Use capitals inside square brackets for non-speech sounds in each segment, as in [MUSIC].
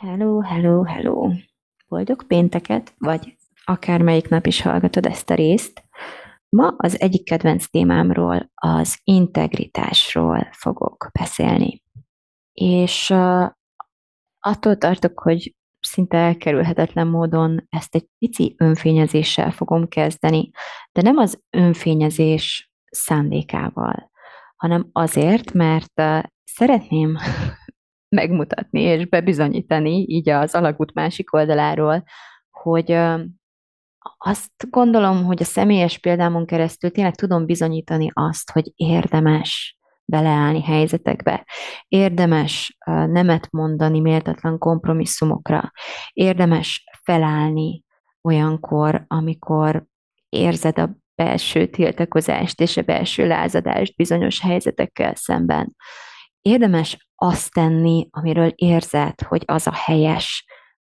Hello, hello, hello! Boldog pénteket, vagy akármelyik nap is hallgatod ezt a részt. Ma az egyik kedvenc témámról, az integritásról fogok beszélni. És uh, attól tartok, hogy szinte elkerülhetetlen módon ezt egy pici önfényezéssel fogom kezdeni, de nem az önfényezés szándékával, hanem azért, mert uh, szeretném megmutatni és bebizonyítani így az alagút másik oldaláról, hogy azt gondolom, hogy a személyes példámon keresztül tényleg tudom bizonyítani azt, hogy érdemes beleállni helyzetekbe, érdemes nemet mondani méltatlan kompromisszumokra, érdemes felállni olyankor, amikor érzed a belső tiltakozást és a belső lázadást bizonyos helyzetekkel szemben. Érdemes azt tenni, amiről érzed, hogy az a helyes,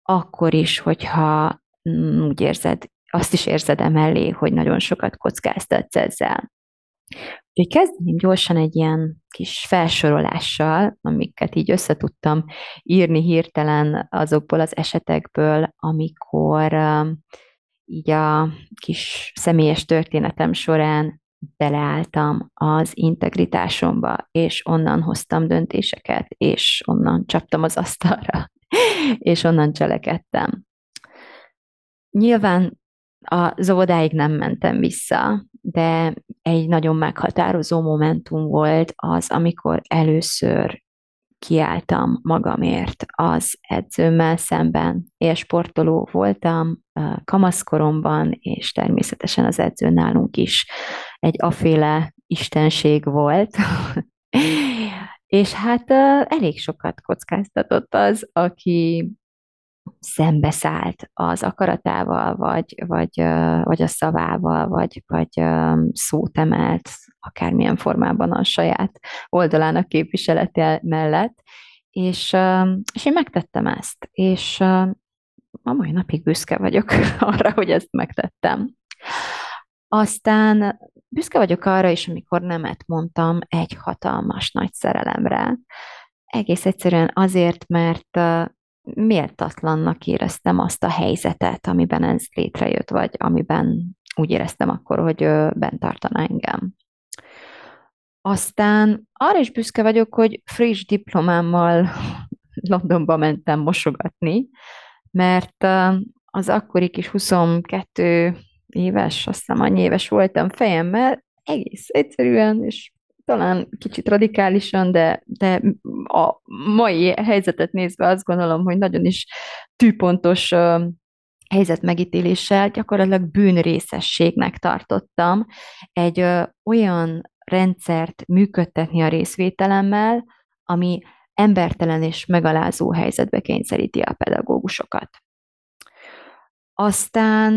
akkor is, hogyha mm, úgy érzed, azt is érzed emellé, hogy nagyon sokat kockáztatsz ezzel. Úgyhogy kezdeném gyorsan egy ilyen kis felsorolással, amiket így összetudtam írni hirtelen azokból az esetekből, amikor így a kis személyes történetem során beleálltam az integritásomba, és onnan hoztam döntéseket, és onnan csaptam az asztalra, [LAUGHS] és onnan cselekedtem. Nyilván a óvodáig nem mentem vissza, de egy nagyon meghatározó momentum volt az, amikor először kiálltam magamért az edzőmmel szemben. Élsportoló voltam kamaszkoromban, és természetesen az edző nálunk is egy aféle istenség volt. [LAUGHS] és hát elég sokat kockáztatott az, aki szembeszállt az akaratával, vagy, vagy, vagy a szavával, vagy, vagy szót emelt akármilyen formában a saját oldalának képviselete mellett, és, és én megtettem ezt, és a mai napig büszke vagyok [LAUGHS] arra, hogy ezt megtettem. Aztán büszke vagyok arra is, amikor nemet mondtam egy hatalmas nagy szerelemre. Egész egyszerűen azért, mert méltatlannak éreztem azt a helyzetet, amiben ez létrejött, vagy amiben úgy éreztem akkor, hogy bent tartana engem. Aztán arra is büszke vagyok, hogy friss diplomámmal [LAUGHS] Londonba mentem mosogatni, mert az akkori kis 22 éves, azt hiszem annyi éves voltam fejemmel, egész egyszerűen, és talán kicsit radikálisan, de, de a mai helyzetet nézve azt gondolom, hogy nagyon is tűpontos helyzetmegítéléssel gyakorlatilag bűnrészességnek tartottam egy uh, olyan rendszert működtetni a részvételemmel, ami embertelen és megalázó helyzetbe kényszeríti a pedagógusokat. Aztán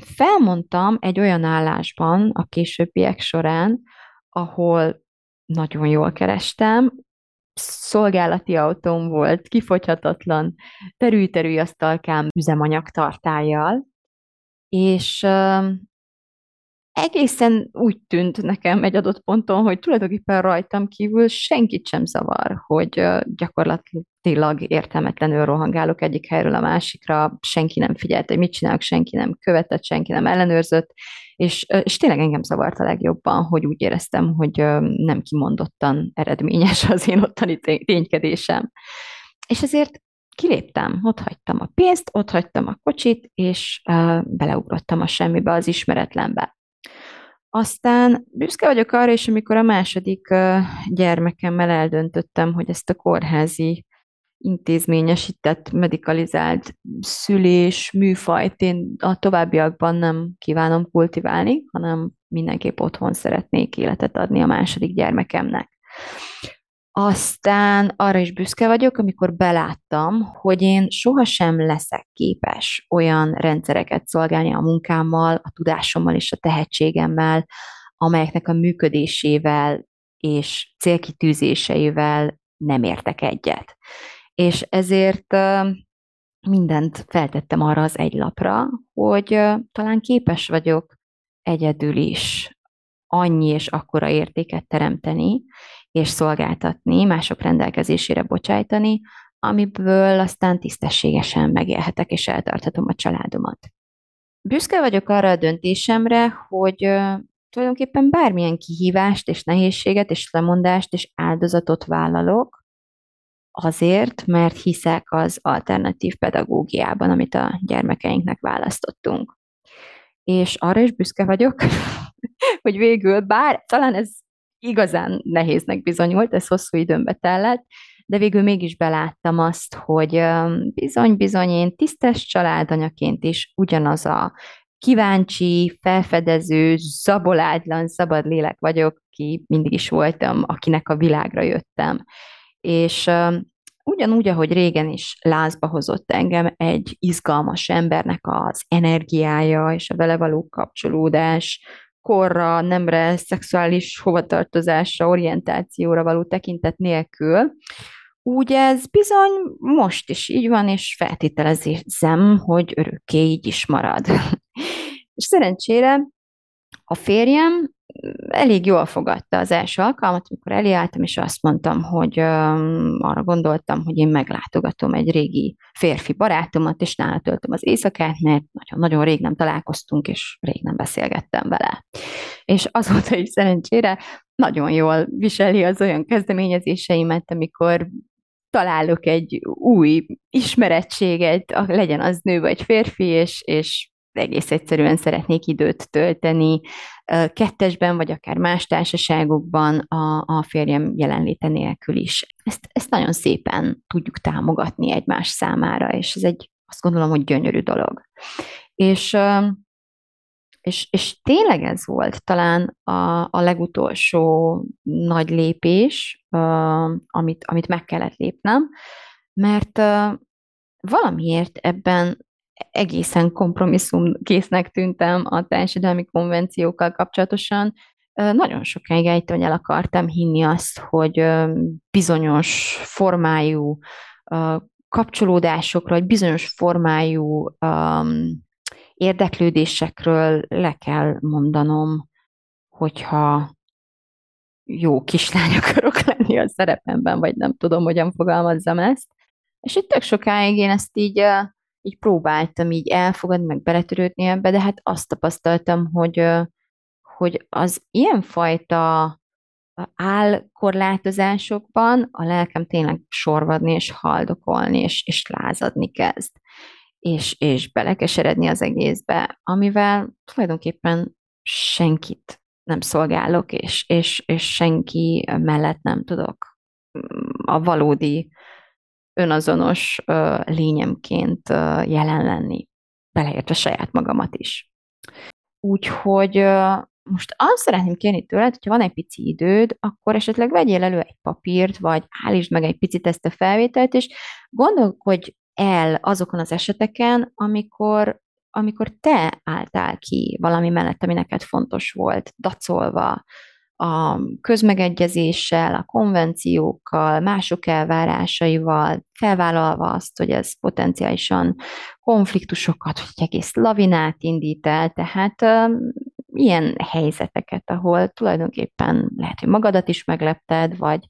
felmondtam egy olyan állásban a későbbiek során, ahol nagyon jól kerestem, szolgálati autóm volt, kifogyhatatlan, terű-terű asztalkám üzemanyag tartályjal, és egészen úgy tűnt nekem egy adott ponton, hogy tulajdonképpen rajtam kívül senkit sem zavar, hogy gyakorlatilag értelmetlenül rohangálok egyik helyről a másikra, senki nem figyelt, hogy mit csinálok, senki nem követett, senki nem ellenőrzött, és, és tényleg engem zavart a legjobban, hogy úgy éreztem, hogy nem kimondottan eredményes az én ottani ténykedésem. És ezért kiléptem, ott hagytam a pénzt, ott hagytam a kocsit, és uh, beleugrottam a semmibe, az ismeretlenbe. Aztán büszke vagyok arra is, amikor a második gyermekemmel eldöntöttem, hogy ezt a kórházi intézményesített, medikalizált szülés, műfajt én a továbbiakban nem kívánom kultiválni, hanem mindenképp otthon szeretnék életet adni a második gyermekemnek. Aztán arra is büszke vagyok, amikor beláttam, hogy én sohasem leszek képes olyan rendszereket szolgálni a munkámmal, a tudásommal és a tehetségemmel, amelyeknek a működésével és célkitűzéseivel nem értek egyet. És ezért mindent feltettem arra az egy lapra, hogy talán képes vagyok egyedül is annyi és akkora értéket teremteni, és szolgáltatni, mások rendelkezésére bocsájtani, amiből aztán tisztességesen megélhetek és eltarthatom a családomat. Büszke vagyok arra a döntésemre, hogy tulajdonképpen bármilyen kihívást és nehézséget és lemondást és áldozatot vállalok, azért, mert hiszek az alternatív pedagógiában, amit a gyermekeinknek választottunk. És arra is büszke vagyok, [LAUGHS] hogy végül, bár talán ez igazán nehéznek bizonyult, ez hosszú időmbe tellett, de végül mégis beláttam azt, hogy bizony-bizony én tisztes családanyaként is ugyanaz a kíváncsi, felfedező, zabolátlan, szabad lélek vagyok, ki mindig is voltam, akinek a világra jöttem. És ugyanúgy, ahogy régen is lázba hozott engem egy izgalmas embernek az energiája és a vele való kapcsolódás, korra, nemre, szexuális hovatartozásra, orientációra való tekintet nélkül, úgy ez bizony most is így van, és feltételezem, hogy örökké így is marad. [LAUGHS] és szerencsére a férjem elég jól fogadta az első alkalmat, amikor elálltam, és azt mondtam, hogy um, arra gondoltam, hogy én meglátogatom egy régi férfi barátomat, és nála töltöm az éjszakát, mert nagyon-nagyon rég nem találkoztunk, és rég nem beszélgettem vele. És azóta is szerencsére nagyon jól viseli az olyan kezdeményezéseimet, amikor találok egy új ismerettséget, legyen az nő vagy férfi, és, és egész egyszerűen szeretnék időt tölteni kettesben, vagy akár más társaságokban a, a férjem jelenléte nélkül is. Ezt, ezt nagyon szépen tudjuk támogatni egymás számára, és ez egy azt gondolom, hogy gyönyörű dolog. És, és, és tényleg ez volt talán a, a legutolsó nagy lépés, amit, amit meg kellett lépnem, mert valamiért ebben egészen kompromisszumkésznek tűntem a társadalmi konvenciókkal kapcsolatosan. Nagyon sokáig ejtől el akartam hinni azt, hogy bizonyos formájú kapcsolódásokra, vagy bizonyos formájú érdeklődésekről le kell mondanom, hogyha jó kislány akarok [LAUGHS] lenni a szerepemben, vagy nem tudom, hogyan fogalmazzam ezt. És itt tök sokáig én ezt így így próbáltam így elfogadni, meg beletörődni ebbe, de hát azt tapasztaltam, hogy, hogy az ilyenfajta állkorlátozásokban a lelkem tényleg sorvadni és haldokolni, és, és lázadni kezd, és, és belekeseredni az egészbe, amivel tulajdonképpen senkit nem szolgálok, és, és, és senki mellett nem tudok mm, a valódi önazonos lényemként jelen lenni, beleértve saját magamat is. Úgyhogy most azt szeretném kérni tőled, hogyha van egy pici időd, akkor esetleg vegyél elő egy papírt, vagy állítsd meg egy picit ezt a felvételt, és gondolkodj el azokon az eseteken, amikor, amikor te álltál ki valami mellett, ami neked fontos volt, dacolva, a közmegegyezéssel, a konvenciókkal, mások elvárásaival, felvállalva azt, hogy ez potenciálisan konfliktusokat, vagy egész lavinát indít el, tehát um, ilyen helyzeteket, ahol tulajdonképpen lehet, hogy magadat is meglepted, vagy,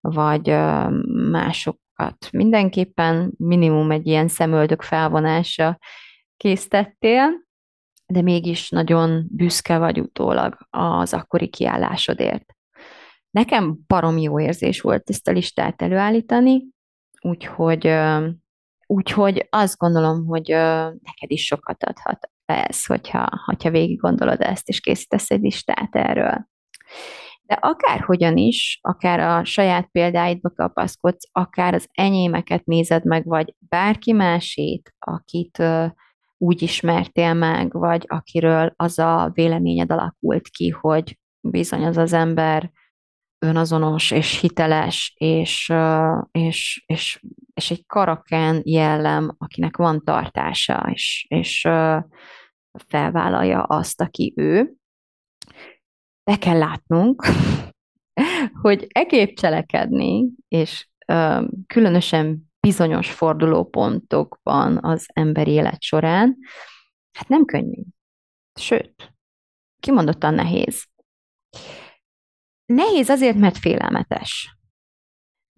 vagy um, másokat. Mindenképpen minimum egy ilyen szemöldök felvonása készítettél, de mégis nagyon büszke vagy utólag az akkori kiállásodért. Nekem barom jó érzés volt ezt a listát előállítani, úgyhogy, úgyhogy azt gondolom, hogy neked is sokat adhat ez, hogyha, hogyha végig gondolod ezt, és készítesz egy listát erről. De akárhogyan is, akár a saját példáidba kapaszkodsz, akár az enyémeket nézed meg, vagy bárki másét, akit úgy ismertél meg, vagy akiről az a véleményed alakult ki, hogy bizony az az ember önazonos és hiteles, és, és, és, és egy karakán jellem, akinek van tartása, és, és felvállalja azt, aki ő. Be kell látnunk, [LAUGHS] hogy ekép cselekedni, és különösen bizonyos fordulópontokban az emberi élet során, hát nem könnyű. Sőt, kimondottan nehéz. Nehéz azért, mert félelmetes.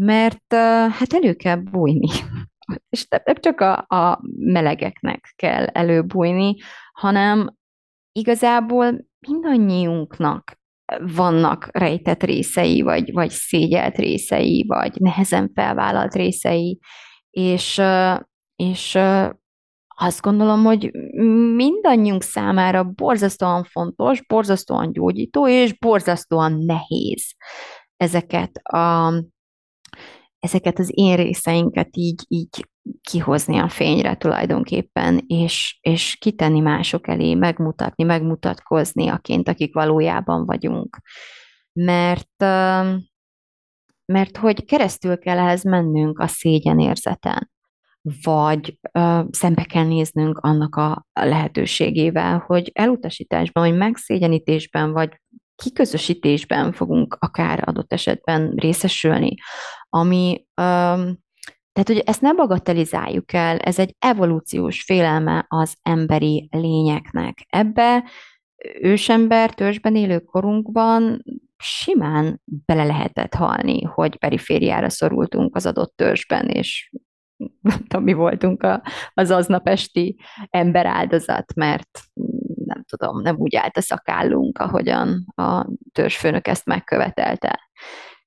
Mert hát elő kell bújni. [LAUGHS] És nem csak a, a melegeknek kell előbújni, hanem igazából mindannyiunknak vannak rejtett részei, vagy, vagy szégyelt részei, vagy nehezen felvállalt részei, és, és azt gondolom, hogy mindannyiunk számára borzasztóan fontos, borzasztóan gyógyító, és borzasztóan nehéz ezeket, a, ezeket az én részeinket így, így kihozni a fényre tulajdonképpen, és, és kitenni mások elé, megmutatni, megmutatkozni aként, akik valójában vagyunk. Mert, mert hogy keresztül kell ehhez mennünk a szégyen érzeten vagy szembe kell néznünk annak a lehetőségével, hogy elutasításban, vagy megszégyenítésben, vagy kiközösítésben fogunk akár adott esetben részesülni, ami, tehát hogy ezt ne bagatelizáljuk el, ez egy evolúciós félelme az emberi lényeknek. Ebbe ősember, törzsben élő korunkban simán bele lehetett halni, hogy perifériára szorultunk az adott törzsben, és nem tudom, mi voltunk a, az aznap esti emberáldozat, mert nem tudom, nem úgy állt a szakállunk, ahogyan a törzsfőnök ezt megkövetelte.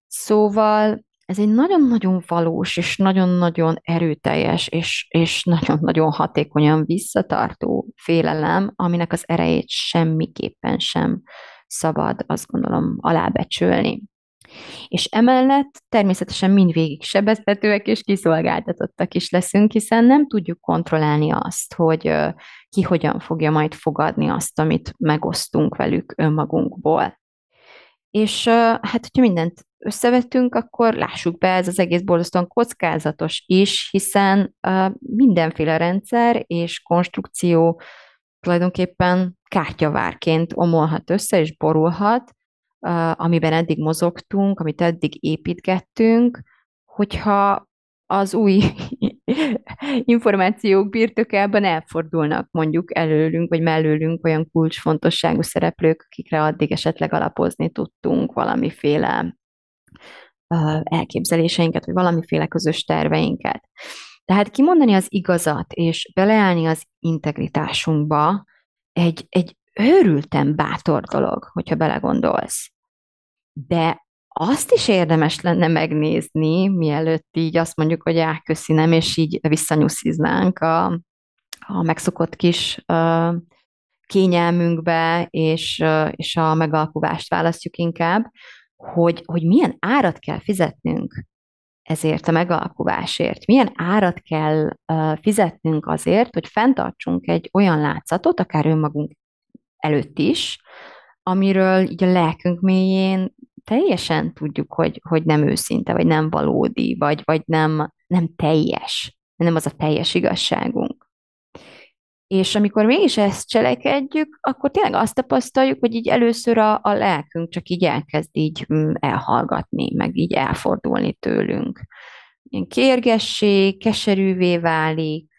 Szóval ez egy nagyon-nagyon valós, és nagyon-nagyon erőteljes, és, és nagyon-nagyon hatékonyan visszatartó félelem, aminek az erejét semmiképpen sem szabad, azt gondolom, alábecsülni. És emellett természetesen mindvégig sebezhetőek és kiszolgáltatottak is leszünk, hiszen nem tudjuk kontrollálni azt, hogy ki hogyan fogja majd fogadni azt, amit megosztunk velük önmagunkból. És hát, hogyha mindent összevettünk, akkor lássuk be, ez az egész borzasztóan kockázatos is, hiszen mindenféle rendszer és konstrukció tulajdonképpen kártyavárként omolhat össze és borulhat, amiben eddig mozogtunk, amit eddig építgettünk, hogyha az új [LAUGHS] információk birtokában elfordulnak mondjuk előlünk, vagy mellőlünk olyan kulcsfontosságú szereplők, akikre addig esetleg alapozni tudtunk valamiféle elképzeléseinket, vagy valamiféle közös terveinket. Tehát kimondani az igazat, és beleállni az integritásunkba egy, egy őrülten bátor dolog, hogyha belegondolsz. De azt is érdemes lenne megnézni, mielőtt így azt mondjuk, hogy elköszínem, és így visszanyusziznánk a, a megszokott kis uh, kényelmünkbe, és, uh, és a megalkuvást választjuk inkább, hogy, hogy milyen árat kell fizetnünk ezért a megalkuvásért. Milyen árat kell uh, fizetnünk azért, hogy fenntartsunk egy olyan látszatot, akár önmagunk előtt is, amiről így a lelkünk mélyén teljesen tudjuk, hogy, hogy nem őszinte, vagy nem valódi, vagy, vagy nem, nem teljes, nem az a teljes igazságunk. És amikor mégis ezt cselekedjük, akkor tényleg azt tapasztaljuk, hogy így először a, a lelkünk csak így elkezd így mm, elhallgatni, meg így elfordulni tőlünk. Ilyen kérgesség, keserűvé válik,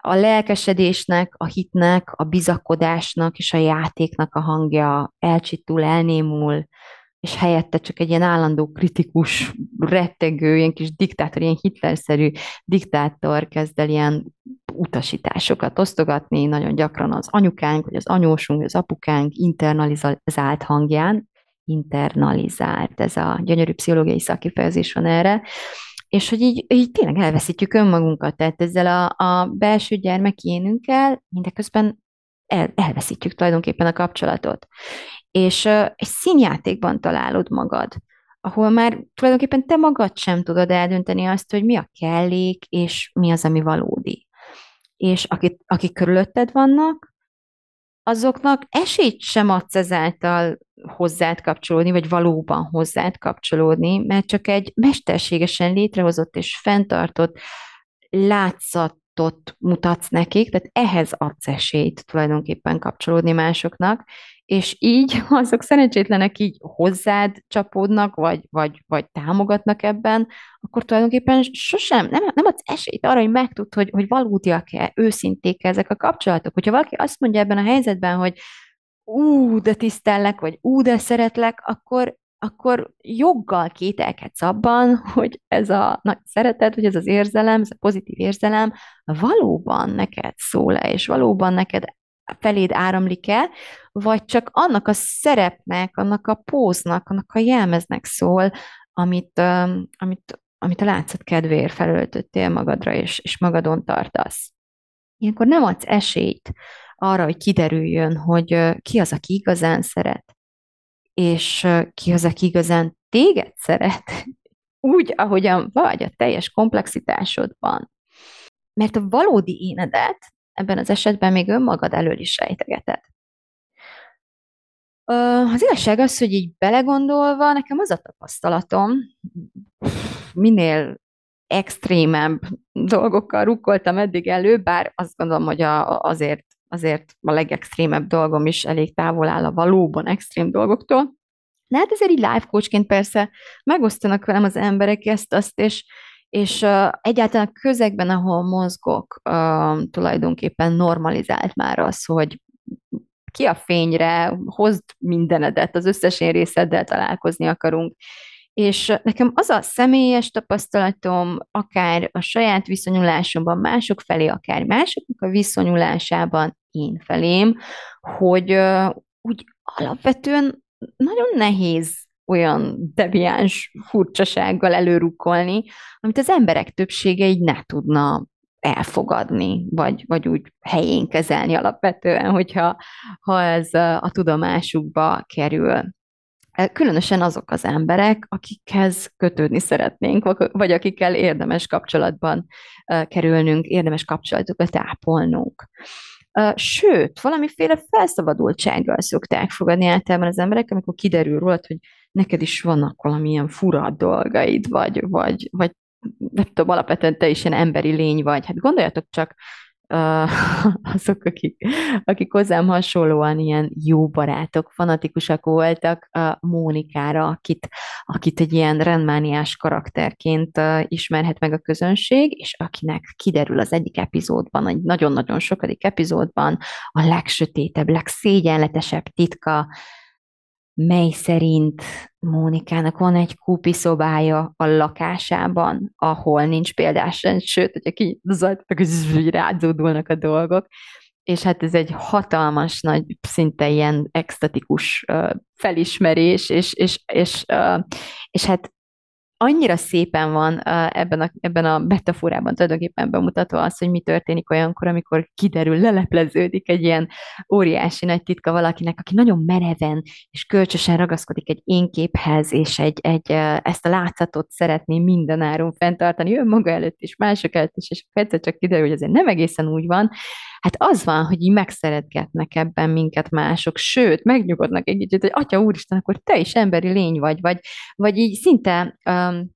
a lelkesedésnek, a hitnek, a bizakodásnak és a játéknak a hangja elcsitul, elnémul, és helyette csak egy ilyen állandó kritikus, rettegő, ilyen kis diktátor, ilyen hitlerszerű diktátor kezd el ilyen utasításokat osztogatni, nagyon gyakran az anyukánk, vagy az anyósunk, vagy az apukánk internalizált hangján, internalizált, ez a gyönyörű pszichológiai szakifejezés van erre, és hogy így, így tényleg elveszítjük önmagunkat, tehát ezzel a, a belső gyermekénünkkel mindeközben el, elveszítjük tulajdonképpen a kapcsolatot. És uh, egy színjátékban találod magad, ahol már tulajdonképpen te magad sem tudod eldönteni azt, hogy mi a kellék, és mi az, ami valódi. És akik, akik körülötted vannak, azoknak esélyt sem adsz ezáltal hozzád kapcsolódni, vagy valóban hozzád kapcsolódni, mert csak egy mesterségesen létrehozott és fenntartott látszatot mutatsz nekik, tehát ehhez adsz esélyt tulajdonképpen kapcsolódni másoknak, és így [LAUGHS] azok szerencsétlenek így hozzád csapódnak, vagy, vagy, vagy támogatnak ebben, akkor tulajdonképpen sosem, nem, nem adsz esélyt arra, hogy megtud, hogy, hogy valódiak-e, őszinték ezek a kapcsolatok. Hogyha valaki azt mondja ebben a helyzetben, hogy ú, de tisztellek, vagy ú, de szeretlek, akkor, akkor joggal kételkedsz abban, hogy ez a nagy szeretet, hogy ez az érzelem, ez a pozitív érzelem valóban neked szól-e, és valóban neked feléd áramlik-e, vagy csak annak a szerepnek, annak a póznak, annak a jelmeznek szól, amit, amit, amit a látszat kedvéért felöltöttél magadra, és, és magadon tartasz. Ilyenkor nem adsz esélyt arra, hogy kiderüljön, hogy ki az, aki igazán szeret, és ki az, aki igazán téged szeret, [LAUGHS] úgy, ahogyan vagy, a teljes komplexitásodban. Mert a valódi énedet ebben az esetben még önmagad elől is sejtegeted. Az igazság az, hogy így belegondolva, nekem az a tapasztalatom, minél extrémebb dolgokkal rukkoltam eddig elő, bár azt gondolom, hogy a, azért, azért a legextrémebb dolgom is elég távol áll a valóban extrém dolgoktól. De hát ezért így life coachként persze megosztanak velem az emberek ezt, azt, és, és uh, egyáltalán a közegben, ahol mozgok, uh, tulajdonképpen normalizált már az, hogy ki a fényre, hozd mindenedet, az összes én részeddel találkozni akarunk. És nekem az a személyes tapasztalatom, akár a saját viszonyulásomban mások felé, akár másoknak a viszonyulásában én felém, hogy uh, úgy alapvetően nagyon nehéz olyan deviáns furcsasággal előrukkolni, amit az emberek többsége így ne tudna elfogadni, vagy, vagy úgy helyén kezelni alapvetően, hogyha ha ez a tudomásukba kerül. Különösen azok az emberek, akikhez kötődni szeretnénk, vagy akikkel érdemes kapcsolatban kerülnünk, érdemes kapcsolatokat ápolnunk. Sőt, valamiféle felszabadultsággal szokták fogadni általában az emberek, amikor kiderül rólad, hogy neked is vannak valamilyen fura dolgaid, vagy, vagy, vagy nem tudom, alapvetően te is ilyen emberi lény vagy. Hát gondoljatok csak [LAUGHS] azok, akik, akik hozzám hasonlóan ilyen jó barátok, fanatikusak voltak a Mónikára, akit, akit egy ilyen rendmániás karakterként ismerhet meg a közönség, és akinek kiderül az egyik epizódban, egy nagyon-nagyon sokadik epizódban a legsötétebb, legszégyenletesebb titka, mely szerint Mónikának van egy kupi szobája a lakásában, ahol nincs példásen, sőt, hogyha kizajtatok, hogy rázódulnak a dolgok, és hát ez egy hatalmas nagy, szinte ilyen extatikus uh, felismerés, és, és, és, uh, és hát annyira szépen van ebben a, ebben a metaforában tulajdonképpen bemutatva az, hogy mi történik olyankor, amikor kiderül, lelepleződik egy ilyen óriási nagy titka valakinek, aki nagyon mereven és kölcsösen ragaszkodik egy énképhez, és egy, egy, ezt a látszatot szeretné mindenáron fenntartani önmaga előtt is, mások előtt is, és egyszer csak kiderül, hogy azért nem egészen úgy van, hát az van, hogy így megszeretgetnek ebben minket mások, sőt, megnyugodnak egy hogy atya úristen, akkor te is emberi lény vagy, vagy, vagy így szinte um,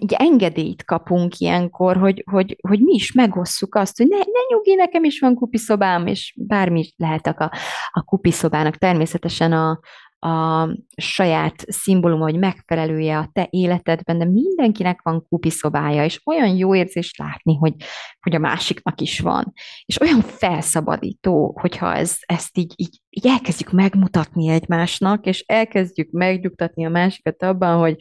így engedélyt kapunk ilyenkor, hogy, hogy, hogy mi is megosszuk azt, hogy ne, ne nyugi, nekem is van kupiszobám, és bármi is lehetek a, a kupiszobának. Természetesen a, a saját szimbóluma, hogy megfelelője a te életedben, de mindenkinek van kupiszobája, és olyan jó érzés látni, hogy, hogy a másiknak is van. És olyan felszabadító, hogyha ez, ezt így, így, így elkezdjük megmutatni egymásnak, és elkezdjük megnyugtatni a másikat abban, hogy,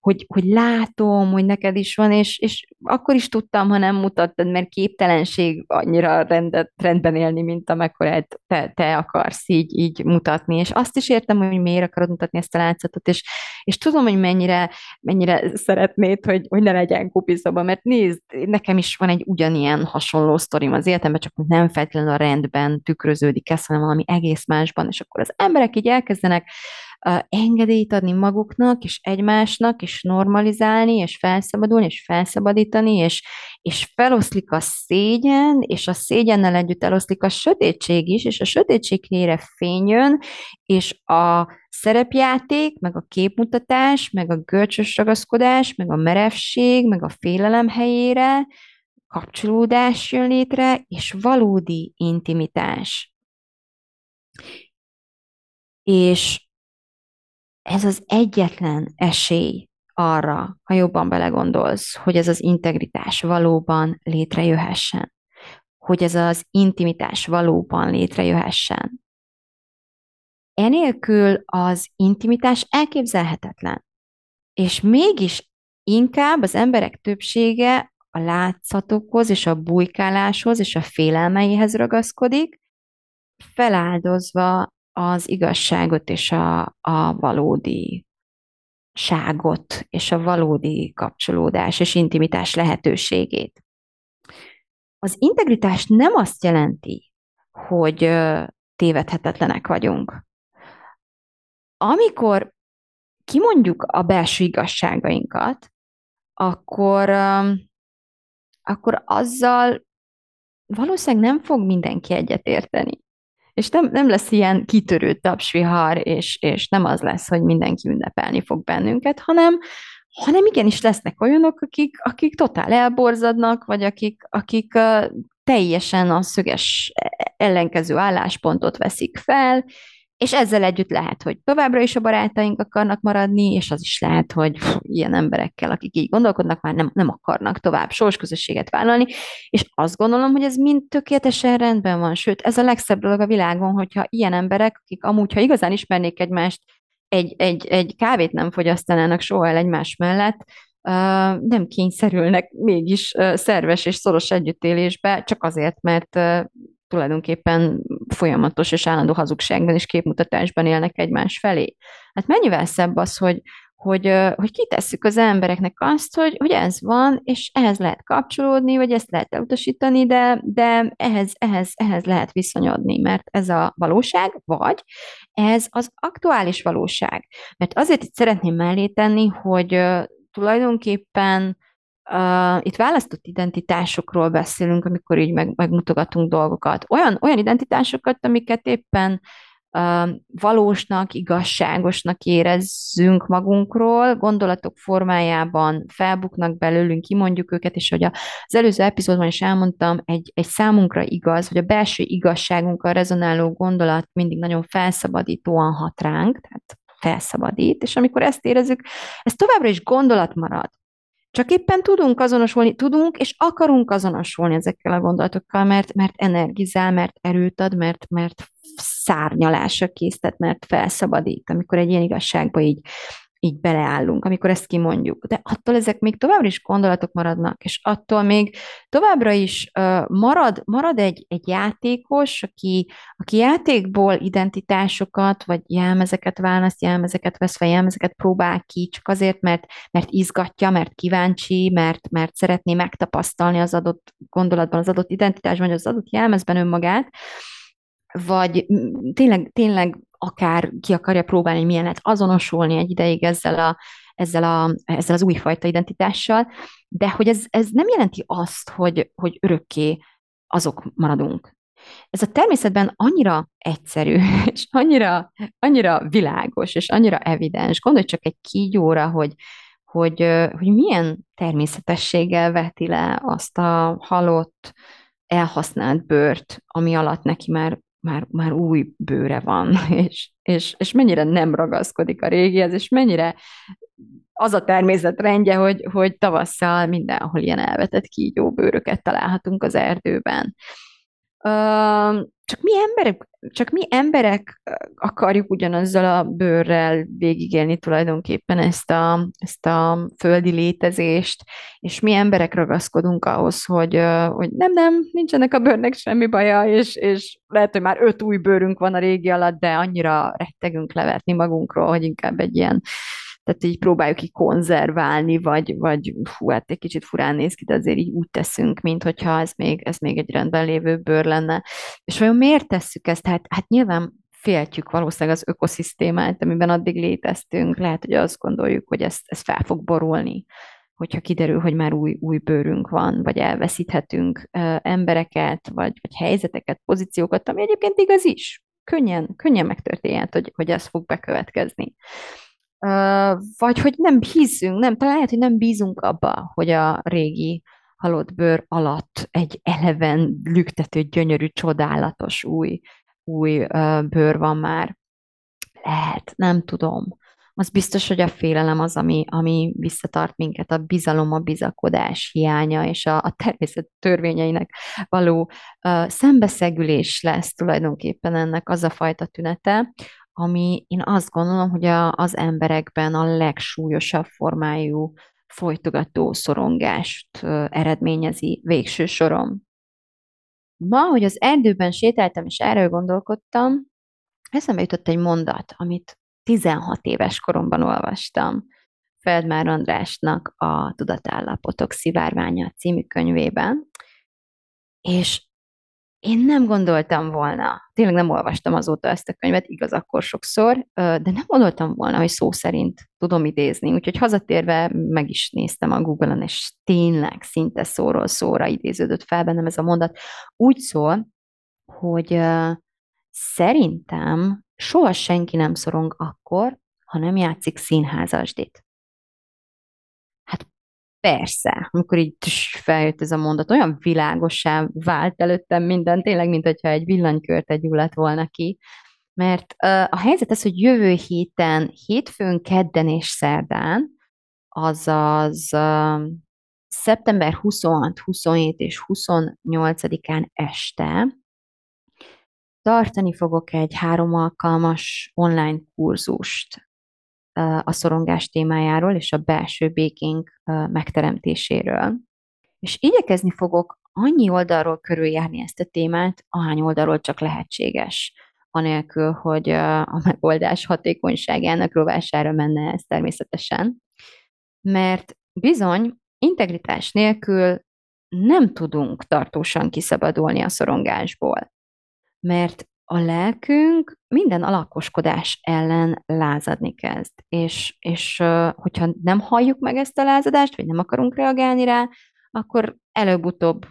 hogy, hogy látom, hogy neked is van, és, és akkor is tudtam, ha nem mutattad, mert képtelenség annyira rendet, rendben élni, mint amekkorát te, te akarsz így, így mutatni. És azt is értem, hogy miért akarod mutatni ezt a látszatot, és, és tudom, hogy mennyire, mennyire szeretnéd, hogy, hogy ne legyen kupiszoba, mert nézd, nekem is van egy ugyanilyen hasonló sztorim az életemben, csak nem feltétlenül a rendben tükröződik ez, hanem valami egész másban, és akkor az emberek így elkezdenek engedélyt adni maguknak, és egymásnak, és normalizálni, és felszabadulni, és felszabadítani, és, és feloszlik a szégyen, és a szégyennel együtt eloszlik a sötétség is, és a sötétség helyére fény jön, és a szerepjáték, meg a képmutatás, meg a görcsös ragaszkodás, meg a merevség, meg a félelem helyére kapcsolódás jön létre, és valódi intimitás. És ez az egyetlen esély arra, ha jobban belegondolsz, hogy ez az integritás valóban létrejöhessen, hogy ez az intimitás valóban létrejöhessen. Enélkül az intimitás elképzelhetetlen. És mégis inkább az emberek többsége a látszatokhoz és a bujkáláshoz és a félelmeihez ragaszkodik, feláldozva az igazságot és a, a valódi ságot és a valódi kapcsolódás és intimitás lehetőségét. Az integritás nem azt jelenti, hogy tévedhetetlenek vagyunk. Amikor kimondjuk a belső igazságainkat, akkor, akkor azzal valószínűleg nem fog mindenki egyetérteni. És nem, nem lesz ilyen kitörő tapsvihar, és, és nem az lesz, hogy mindenki ünnepelni fog bennünket, hanem, hanem igenis lesznek olyanok, akik, akik totál elborzadnak, vagy akik, akik teljesen a szöges ellenkező álláspontot veszik fel, és ezzel együtt lehet, hogy továbbra is a barátaink akarnak maradni, és az is lehet, hogy pff, ilyen emberekkel, akik így gondolkodnak, már nem, nem akarnak tovább közösséget vállalni, és azt gondolom, hogy ez mind tökéletesen rendben van. Sőt, ez a legszebb dolog a világon, hogyha ilyen emberek, akik amúgy, ha igazán ismernék egymást, egy, egy, egy kávét nem fogyasztanának soha el egymás mellett, nem kényszerülnek mégis szerves és szoros együttélésbe, csak azért, mert tulajdonképpen folyamatos és állandó hazugságban és képmutatásban élnek egymás felé. Hát mennyivel szebb az, hogy, hogy, hogy kitesszük az embereknek azt, hogy, hogy ez van, és ehhez lehet kapcsolódni, vagy ezt lehet elutasítani, de, de ehhez, ehhez, ehhez lehet viszonyodni, mert ez a valóság, vagy ez az aktuális valóság. Mert azért itt szeretném mellé tenni, hogy tulajdonképpen Uh, itt választott identitásokról beszélünk, amikor így meg, megmutogatunk dolgokat. Olyan, olyan identitásokat, amiket éppen uh, valósnak, igazságosnak érezzünk magunkról, gondolatok formájában felbuknak belőlünk, kimondjuk őket, és hogy az előző epizódban is elmondtam, egy, egy számunkra igaz, hogy a belső igazságunkkal rezonáló gondolat mindig nagyon felszabadítóan hat ránk, tehát felszabadít, és amikor ezt érezzük, ez továbbra is gondolat marad. Csak éppen tudunk azonosulni, tudunk és akarunk azonosulni ezekkel a gondolatokkal, mert, mert energizál, mert erőt ad, mert, mert szárnyalásra késztet, mert felszabadít, amikor egy ilyen igazságba így így beleállunk, amikor ezt kimondjuk. De attól ezek még továbbra is gondolatok maradnak, és attól még továbbra is marad, marad egy, egy játékos, aki, aki játékból identitásokat, vagy jelmezeket választ, jelmezeket vesz fel, jelmezeket próbál ki, csak azért, mert, mert izgatja, mert kíváncsi, mert, mert szeretné megtapasztalni az adott gondolatban, az adott identitásban, vagy az adott jelmezben önmagát, vagy tényleg, tényleg akár ki akarja próbálni, hogy milyen lehet azonosulni egy ideig ezzel, a, ezzel, a, ezzel az újfajta identitással, de hogy ez, ez nem jelenti azt, hogy, hogy örökké azok maradunk. Ez a természetben annyira egyszerű, [LAUGHS] és annyira, annyira világos, és annyira evidens. Gondolj csak egy kígyóra, hogy, hogy, hogy milyen természetességgel veti le azt a halott, elhasznált bőrt, ami alatt neki már már, már új bőre van, [LAUGHS] és, és, és mennyire nem ragaszkodik a régihez, és mennyire az a természet rendje, hogy, hogy tavasszal mindenhol ilyen elvetett kígyóbőröket találhatunk az erdőben. Csak mi emberek, csak mi emberek akarjuk ugyanazzal a bőrrel végigélni tulajdonképpen ezt a, ezt a földi létezést, és mi emberek ragaszkodunk ahhoz, hogy, hogy nem, nem, nincsenek a bőrnek semmi baja, és, és lehet, hogy már öt új bőrünk van a régi alatt, de annyira rettegünk levetni magunkról, hogy inkább egy ilyen tehát így próbáljuk ki konzerválni, vagy, vagy hú, hát egy kicsit furán néz ki, de azért így úgy teszünk, mint hogyha ez még, ez még egy rendben lévő bőr lenne. És vajon miért tesszük ezt? Hát, hát nyilván féltjük valószínűleg az ökoszisztémát, amiben addig léteztünk. Lehet, hogy azt gondoljuk, hogy ez, ez fel fog borulni, hogyha kiderül, hogy már új, új bőrünk van, vagy elveszíthetünk embereket, vagy, vagy helyzeteket, pozíciókat, ami egyébként igaz is. Könnyen, könnyen megtörténhet, hogy, hogy ez fog bekövetkezni. Vagy hogy nem hiszünk, nem, talán lehet, hogy nem bízunk abba, hogy a régi halott bőr alatt egy eleven, lüktető, gyönyörű, csodálatos új, új bőr van már. Lehet, nem tudom. Az biztos, hogy a félelem az, ami, ami visszatart minket, a bizalom, a bizakodás hiánya, és a, a természet törvényeinek való uh, szembeszegülés lesz tulajdonképpen ennek az a fajta tünete, ami én azt gondolom, hogy a, az emberekben a legsúlyosabb formájú folytogató szorongást eredményezi végső soron. Ma, hogy az erdőben sétáltam, és erről gondolkodtam, eszembe jutott egy mondat, amit 16 éves koromban olvastam Feldmár Andrásnak a Tudatállapotok szivárványa című könyvében, és én nem gondoltam volna, tényleg nem olvastam azóta ezt a könyvet, igaz, akkor sokszor, de nem gondoltam volna, hogy szó szerint tudom idézni. Úgyhogy hazatérve meg is néztem a Google-on, és tényleg szinte szóról szóra idéződött fel bennem ez a mondat. Úgy szól, hogy szerintem soha senki nem szorong akkor, ha nem játszik színházasdit. Persze, amikor így feljött ez a mondat, olyan világosá vált előttem minden, tényleg, mint hogyha egy villanykört egy lett volna ki. Mert a helyzet az, hogy jövő héten, hétfőn, kedden és szerdán, azaz szeptember 26, 27 és 28-án este tartani fogok egy három alkalmas online kurzust a szorongás témájáról és a belső békénk megteremtéséről. És igyekezni fogok annyi oldalról körüljárni ezt a témát, ahány oldalról csak lehetséges, anélkül, hogy a megoldás hatékonyságának rovására menne ez természetesen. Mert bizony, integritás nélkül nem tudunk tartósan kiszabadulni a szorongásból. Mert a lelkünk minden alakoskodás ellen lázadni kezd. És, és hogyha nem halljuk meg ezt a lázadást, vagy nem akarunk reagálni rá, akkor előbb-utóbb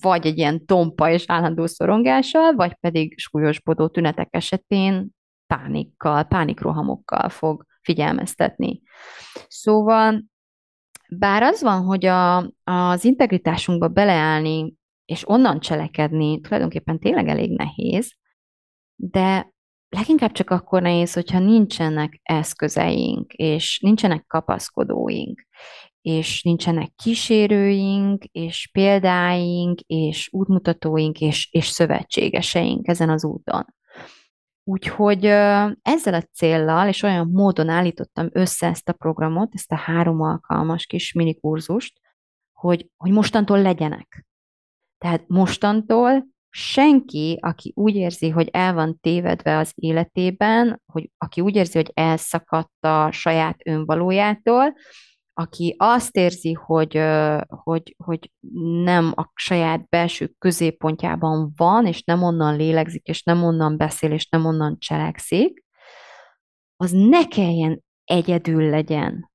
vagy egy ilyen tompa és állandó szorongással, vagy pedig súlyosbodó tünetek esetén pánikkal, pánikrohamokkal fog figyelmeztetni. Szóval, bár az van, hogy a, az integritásunkba beleállni, és onnan cselekedni tulajdonképpen tényleg elég nehéz, de leginkább csak akkor nehéz, hogyha nincsenek eszközeink, és nincsenek kapaszkodóink, és nincsenek kísérőink, és példáink, és útmutatóink, és, és szövetségeseink ezen az úton. Úgyhogy ezzel a céllal, és olyan módon állítottam össze ezt a programot, ezt a három alkalmas kis minikurzust, hogy, hogy mostantól legyenek. Tehát mostantól senki, aki úgy érzi, hogy el van tévedve az életében, hogy aki úgy érzi, hogy elszakadt a saját önvalójától, aki azt érzi, hogy, hogy, hogy nem a saját belső középpontjában van, és nem onnan lélegzik, és nem onnan beszél, és nem onnan cselekszik, az ne kelljen egyedül legyen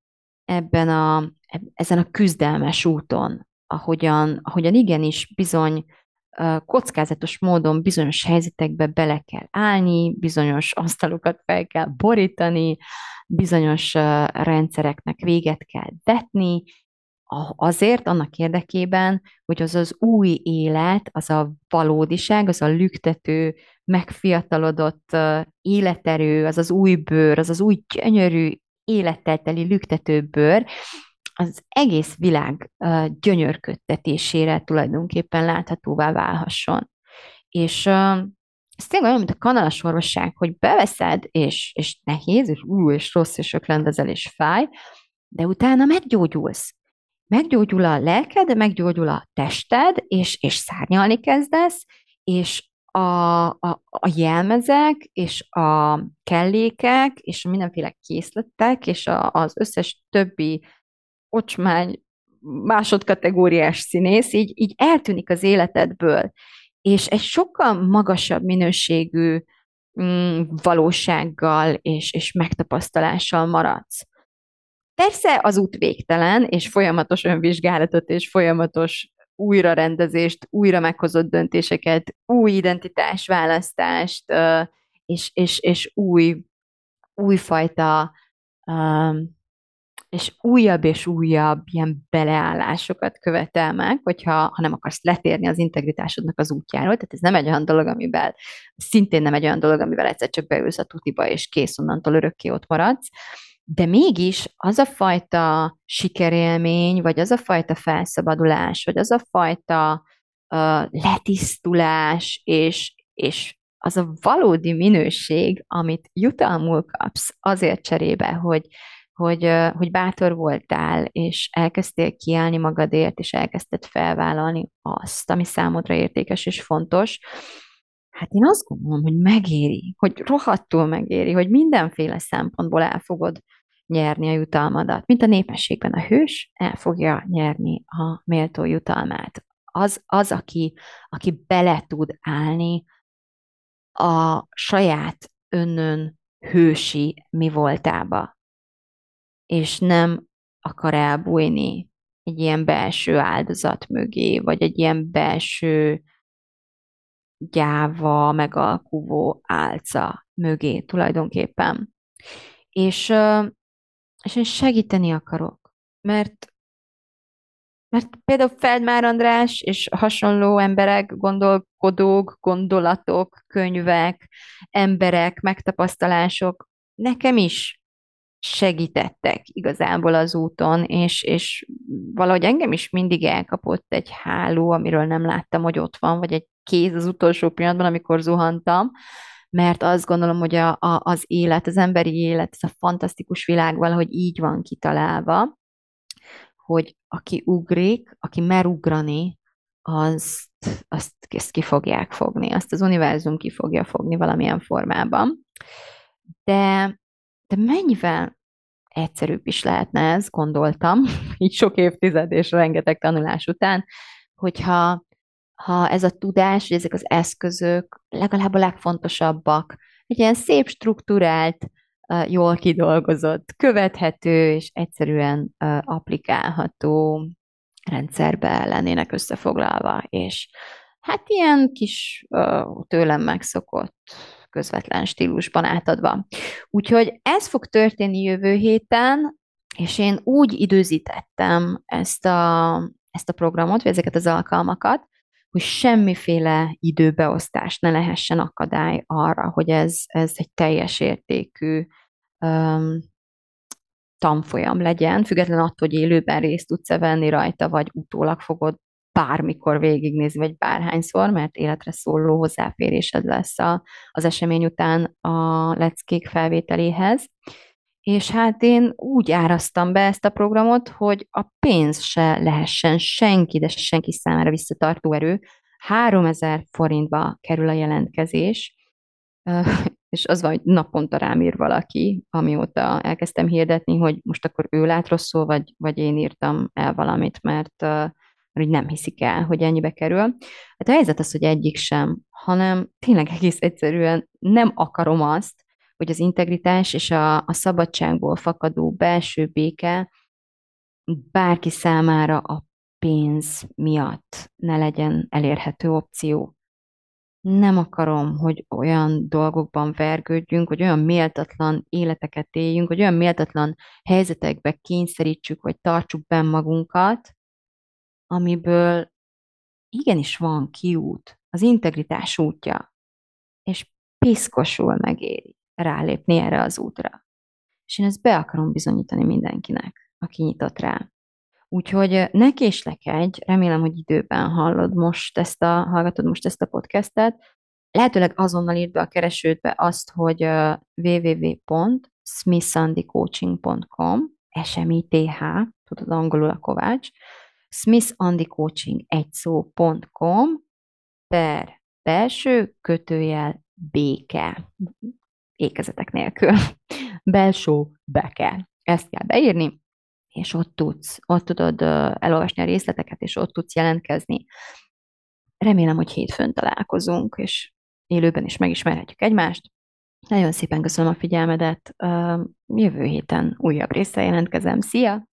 ebben a, ezen a küzdelmes úton, ahogyan, ahogyan igenis bizony kockázatos módon bizonyos helyzetekbe bele kell állni, bizonyos asztalokat fel kell borítani, bizonyos rendszereknek véget kell vetni, azért, annak érdekében, hogy az az új élet, az a valódiság, az a lüktető, megfiatalodott életerő, az az új bőr, az az új gyönyörű élettel teli lüktető bőr, az egész világ gyönyörködtetésére tulajdonképpen láthatóvá válhasson. És ez tényleg olyan, mint a kanalas orvosság, hogy beveszed, és, és nehéz, és ú, és rossz, és öklendezel, és fáj, de utána meggyógyulsz. Meggyógyul a lelked, meggyógyul a tested, és, és szárnyalni kezdesz, és a, a, a jelmezek, és a kellékek, és mindenféle készletek, és a, az összes többi ocsmány, másodkategóriás színész, így, így eltűnik az életedből, és egy sokkal magasabb minőségű mm, valósággal és, és megtapasztalással maradsz. Persze az út végtelen, és folyamatos önvizsgálatot, és folyamatos újrarendezést, újra meghozott döntéseket, új identitásválasztást, és, és, és új, újfajta és újabb és újabb ilyen beleállásokat követel meg, hogyha ha nem akarsz letérni az integritásodnak az útjáról. Tehát ez nem egy olyan dolog, amivel szintén nem egy olyan dolog, amivel egyszer csak beülsz a tutiba, és kész, onnantól örökké ott maradsz. De mégis az a fajta sikerélmény, vagy az a fajta felszabadulás, vagy az a fajta uh, letisztulás, és, és az a valódi minőség, amit jutalmul kapsz azért cserébe, hogy hogy, hogy bátor voltál, és elkezdtél kiállni magadért, és elkezdted felvállalni azt, ami számodra értékes és fontos, hát én azt gondolom, hogy megéri, hogy rohadtul megéri, hogy mindenféle szempontból el fogod nyerni a jutalmadat. Mint a népességben a hős el fogja nyerni a méltó jutalmát. Az, az aki, aki bele tud állni a saját önön hősi mi voltába, és nem akar elbújni egy ilyen belső áldozat mögé, vagy egy ilyen belső gyáva, megalkuvó álca mögé tulajdonképpen. És, és én segíteni akarok, mert mert például Feldmár András és hasonló emberek, gondolkodók, gondolatok, könyvek, emberek, megtapasztalások nekem is segítettek igazából az úton, és, és valahogy engem is mindig elkapott egy háló, amiről nem láttam, hogy ott van, vagy egy kéz az utolsó pillanatban, amikor zuhantam, mert azt gondolom, hogy a, a, az élet, az emberi élet, ez a fantasztikus világ valahogy így van kitalálva, hogy aki ugrik, aki mer ugrani, azt, azt ezt ki fogják fogni, azt az univerzum ki fogja fogni valamilyen formában. De de mennyivel egyszerűbb is lehetne ez, gondoltam, [LAUGHS] így sok évtized és rengeteg tanulás után, hogyha ha ez a tudás, hogy ezek az eszközök legalább a legfontosabbak, egy ilyen szép, struktúrált, jól kidolgozott, követhető és egyszerűen applikálható rendszerbe lennének összefoglalva, és hát ilyen kis tőlem megszokott közvetlen stílusban átadva. Úgyhogy ez fog történni jövő héten, és én úgy időzítettem ezt a, ezt a programot, vagy ezeket az alkalmakat, hogy semmiféle időbeosztás ne lehessen akadály arra, hogy ez, ez egy teljes értékű um, tanfolyam legyen, független attól, hogy élőben részt tudsz venni rajta, vagy utólag fogod bármikor végignézni, vagy bárhányszor, mert életre szóló hozzáférésed lesz a, az esemény után a leckék felvételéhez. És hát én úgy árasztam be ezt a programot, hogy a pénz se lehessen senki, de senki számára visszatartó erő. 3000 forintba kerül a jelentkezés, és az van, hogy naponta rám ír valaki, amióta elkezdtem hirdetni, hogy most akkor ő lát rosszul, vagy, vagy én írtam el valamit, mert mert úgy nem hiszik el, hogy ennyibe kerül. Hát a helyzet az, hogy egyik sem, hanem tényleg egész egyszerűen nem akarom azt, hogy az integritás és a, a szabadságból fakadó belső béke bárki számára a pénz miatt ne legyen elérhető opció. Nem akarom, hogy olyan dolgokban vergődjünk, hogy olyan méltatlan életeket éljünk, hogy olyan méltatlan helyzetekbe kényszerítsük, vagy tartsuk benn magunkat, amiből igenis van kiút, az integritás útja, és piszkosul megéri rálépni erre az útra. És én ezt be akarom bizonyítani mindenkinek, aki nyitott rá. Úgyhogy ne késlekedj, remélem, hogy időben hallod most ezt a, hallgatod most ezt a podcastet. Lehetőleg azonnal írd be a keresődbe azt, hogy www.smithsandycoaching.com SMITH, tudod angolul a Kovács, smithandycoaching egy per belső kötőjel béke. Ékezetek nélkül. Belső beke. Ezt kell beírni, és ott tudsz, ott tudod elolvasni a részleteket, és ott tudsz jelentkezni. Remélem, hogy hétfőn találkozunk, és élőben is megismerhetjük egymást. Nagyon szépen köszönöm a figyelmedet. Jövő héten újabb része jelentkezem. Szia!